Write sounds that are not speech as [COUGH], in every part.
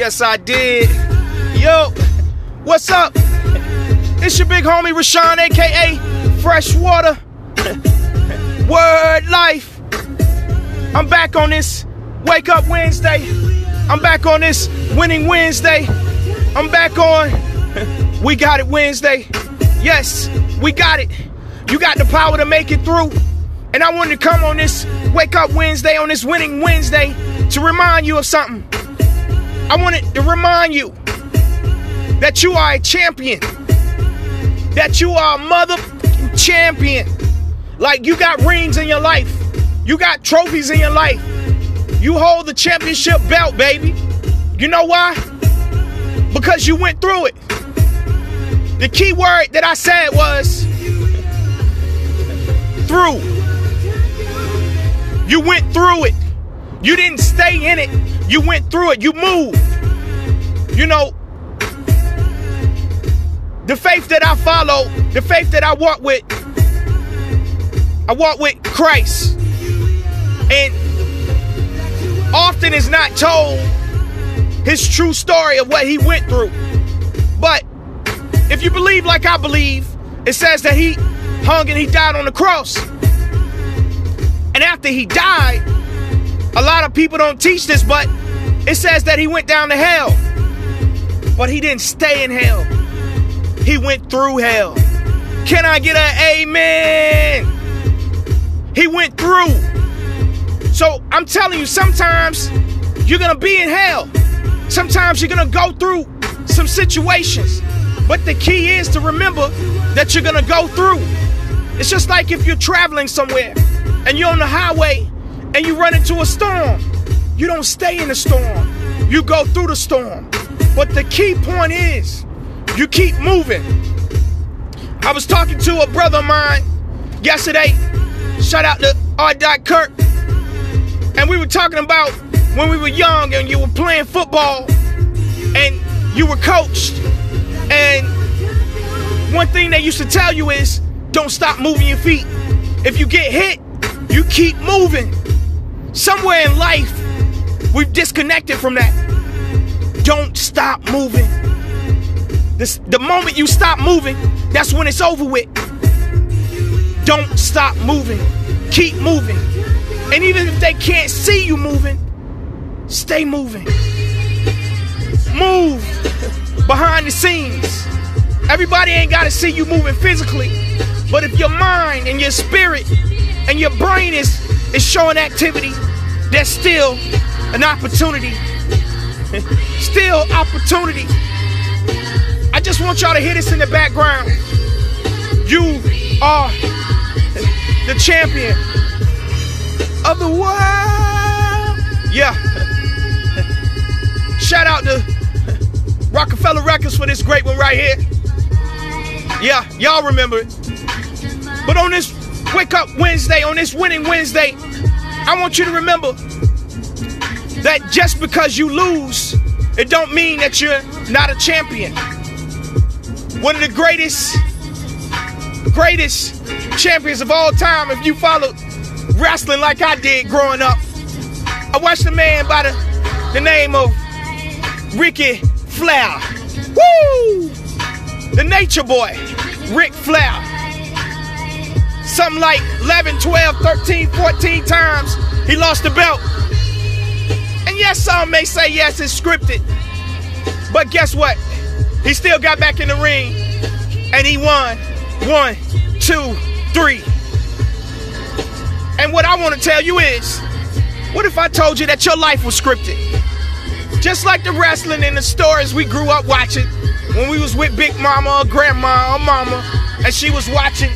Yes, I did. Yo, what's up? It's your big homie Rashawn, aka Freshwater. [CLEARS THROAT] Word Life. I'm back on this Wake Up Wednesday. I'm back on this Winning Wednesday. I'm back on [LAUGHS] We Got It Wednesday. Yes, we got it. You got the power to make it through. And I wanted to come on this Wake Up Wednesday, on this Winning Wednesday, to remind you of something. I wanted to remind you that you are a champion, that you are a mother champion. Like you got rings in your life, you got trophies in your life. You hold the championship belt, baby. You know why? Because you went through it. The key word that I said was through. You went through it. You didn't stay in it. You went through it. You moved. You know, the faith that I follow, the faith that I walk with, I walk with Christ. And often is not told his true story of what he went through. But if you believe like I believe, it says that he hung and he died on the cross. And after he died, a lot of people don't teach this, but it says that he went down to hell. But he didn't stay in hell. He went through hell. Can I get an amen? He went through. So I'm telling you, sometimes you're gonna be in hell. Sometimes you're gonna go through some situations. But the key is to remember that you're gonna go through. It's just like if you're traveling somewhere and you're on the highway and you run into a storm. You don't stay in the storm, you go through the storm. But the key point is you keep moving. I was talking to a brother of mine yesterday. Shout out to R. Kirk. And we were talking about when we were young and you were playing football and you were coached. And one thing they used to tell you is don't stop moving your feet. If you get hit, you keep moving. Somewhere in life, we've disconnected from that. Don't stop moving. This, the moment you stop moving, that's when it's over with. Don't stop moving. Keep moving. And even if they can't see you moving, stay moving. Move behind the scenes. Everybody ain't got to see you moving physically, but if your mind and your spirit and your brain is is showing activity, that's still an opportunity. [LAUGHS] still opportunity. I just want y'all to hear this in the background. You are the champion of the world. Yeah. [LAUGHS] Shout out to Roc-A-Fella Records for this great one right here. Yeah, y'all remember it. But on this Wake Up Wednesday, on this Winning Wednesday, I want you to remember that just because you lose, it don't mean that you're not a champion. One of the greatest, greatest champions of all time, if you followed wrestling like I did growing up, I watched a man by the, the name of Ricky Flair. Woo! The Nature Boy, Ric Flair. Something like 11, 12, 13, 14 times he lost the belt. Yes, some may say yes, it's scripted. But guess what? He still got back in the ring and he won. One, two, three. And what I want to tell you is what if I told you that your life was scripted? Just like the wrestling and the stories we grew up watching when we was with Big Mama or Grandma or Mama, and she was watching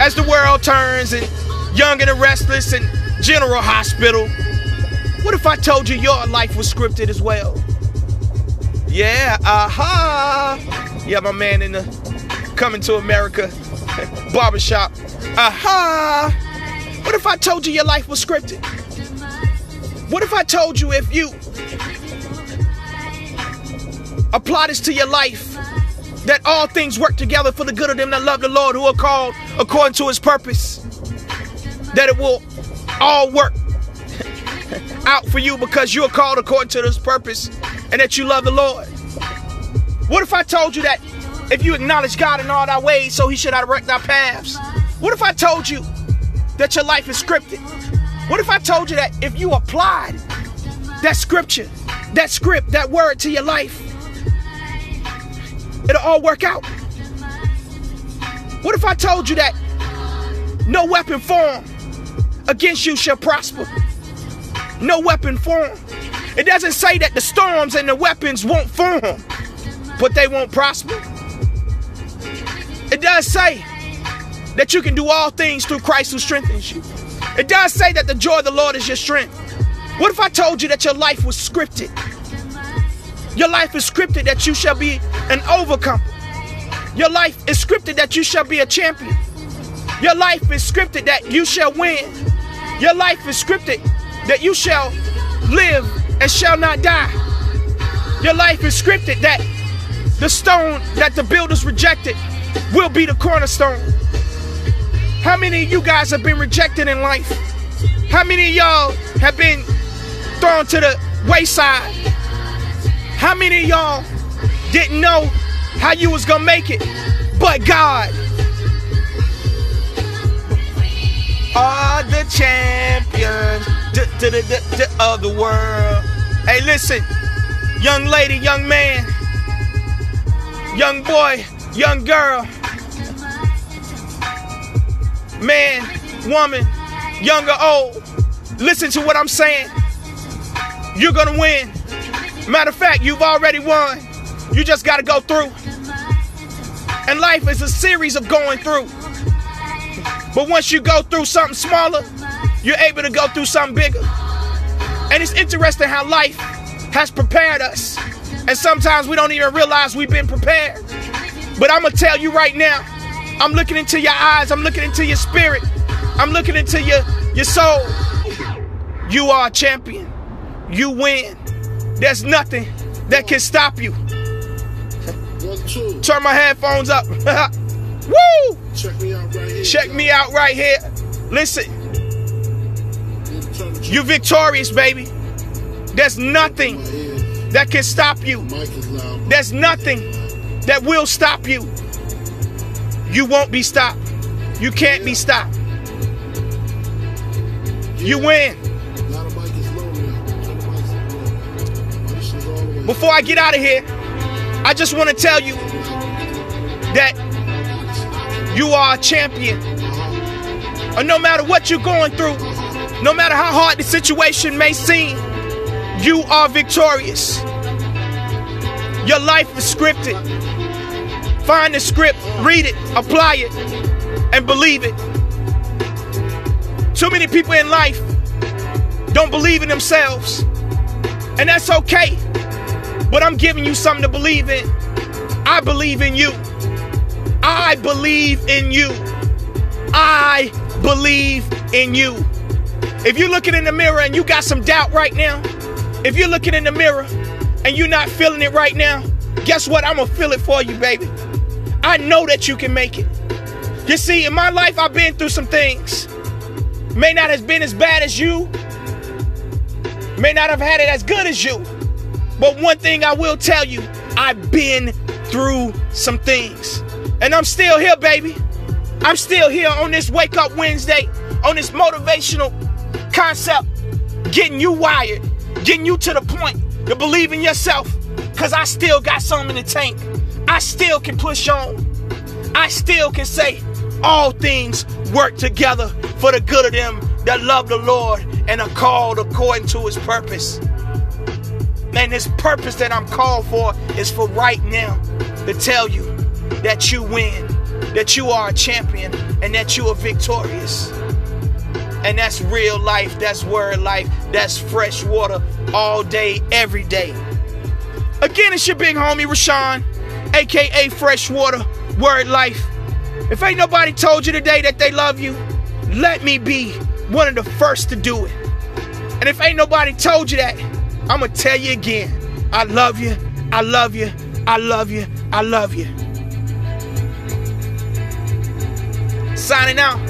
as the world turns and Young and the Restless and General Hospital. What if I told you your life was scripted as well? Yeah, aha. Uh-huh. Yeah, my man in the coming to America [LAUGHS] barbershop. Aha. Uh-huh. What if I told you your life was scripted? What if I told you if you apply this to your life, that all things work together for the good of them that love the Lord, who are called according to his purpose, that it will all work out for you because you are called according to this purpose. and that you love the Lord? What if I told you that if you acknowledge God in all thy ways, so he should direct our paths? What if I told you that your life is scripted? What if I told you that if you applied that scripture, that script, that word to your life, it'll all work out? What if I told you that no weapon formed against you shall prosper? No weapon formed. It doesn't say that the storms and the weapons won't form, but they won't prosper. It does say that you can do all things through Christ who strengthens you. It does say that the joy of the Lord is your strength. What if I told you that your life was scripted? Your life is scripted that you shall be an overcomer. Your life is scripted that you shall be a champion. Your life is scripted that you shall win. Your life is scripted that you shall live and shall not die. Your life is scripted that the stone that the builders rejected will be the cornerstone. How many of you guys have been rejected in life? How many of y'all have been thrown to the wayside? How many of y'all didn't know how you was gonna make it? But God are the champions of the world. Hey, listen, young lady, young man, young boy, young girl, man, woman, young or old, listen to what I'm saying. You're gonna win. Matter of fact, you've already won. You just gotta go through. And life is a series of going through. But once you go through something smaller, you're able to go through something bigger. And it's interesting how life has prepared us. And sometimes we don't even realize we've been prepared. But I'm going to tell you right now, I'm looking into your eyes, I'm looking into your spirit, I'm looking into your, your soul. You are a champion. You win. There's nothing that can stop you. Turn my headphones up. [LAUGHS] Woo! Check me out right here. Check me out right here. Listen, you victorious, baby. There's nothing that can stop you. There's nothing that will stop you. You won't be stopped. You can't be stopped. You win. Before I get out of here, I just want to tell you that you are a champion. And no matter what you're going through, no matter how hard the situation may seem, you are victorious. Your life is scripted. Find the script, read it, apply it, and believe it. Too many people in life don't believe in themselves, and that's okay. But I'm giving you something to believe in. I believe in you. I believe in you. I believe in you. If you're looking in the mirror and you got some doubt right now, if you're looking in the mirror and you're not feeling it right now, guess what? I'm going to feel it for you, baby. I know that you can make it. You see, in my life, I've been through some things. May not have been as bad as you, may not have had it as good as you. But one thing I will tell you, I've been through some things. And I'm still here, baby. I'm still here on this Wake Up Wednesday, on this motivational concept, getting you wired, getting you to the point to believe in yourself. Because I still got something in the tank. I still can push on. I still can say, all things work together for the good of them that love the Lord and are called according to his purpose. And this purpose that I'm called for is for right now to tell you that you win, that you are a champion, and that you are victorious. And that's real life, that's word life, that's fresh water all day, every day. Again, it's your big homie Rashawn, aka Fresh Water, Word Life. If ain't nobody told you today that they love you, let me be one of the first to do it. And if ain't nobody told you that, I'm gonna tell you again. I love you. I love you. I love you. I love you. Signing out.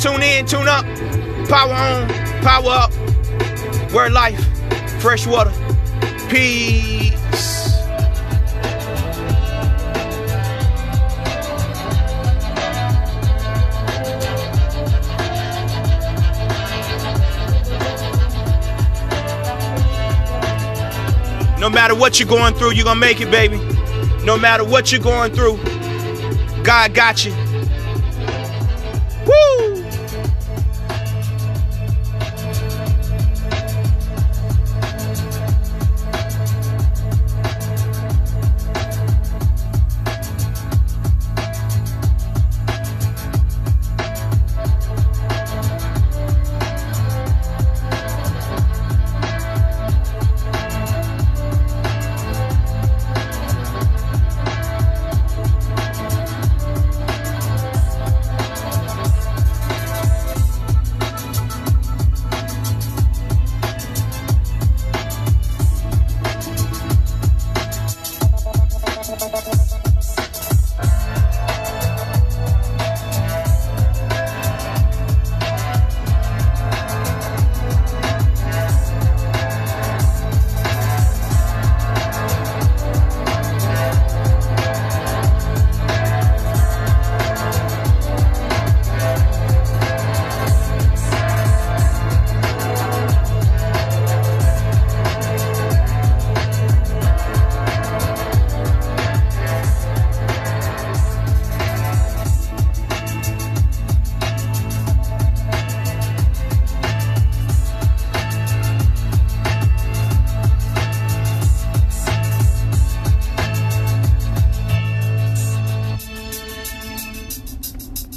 Tune in, tune up. Power on, power up. Word life. Fresh water. Peace. No matter what you're going through, you're going to make it, baby. No matter what you're going through, God got you.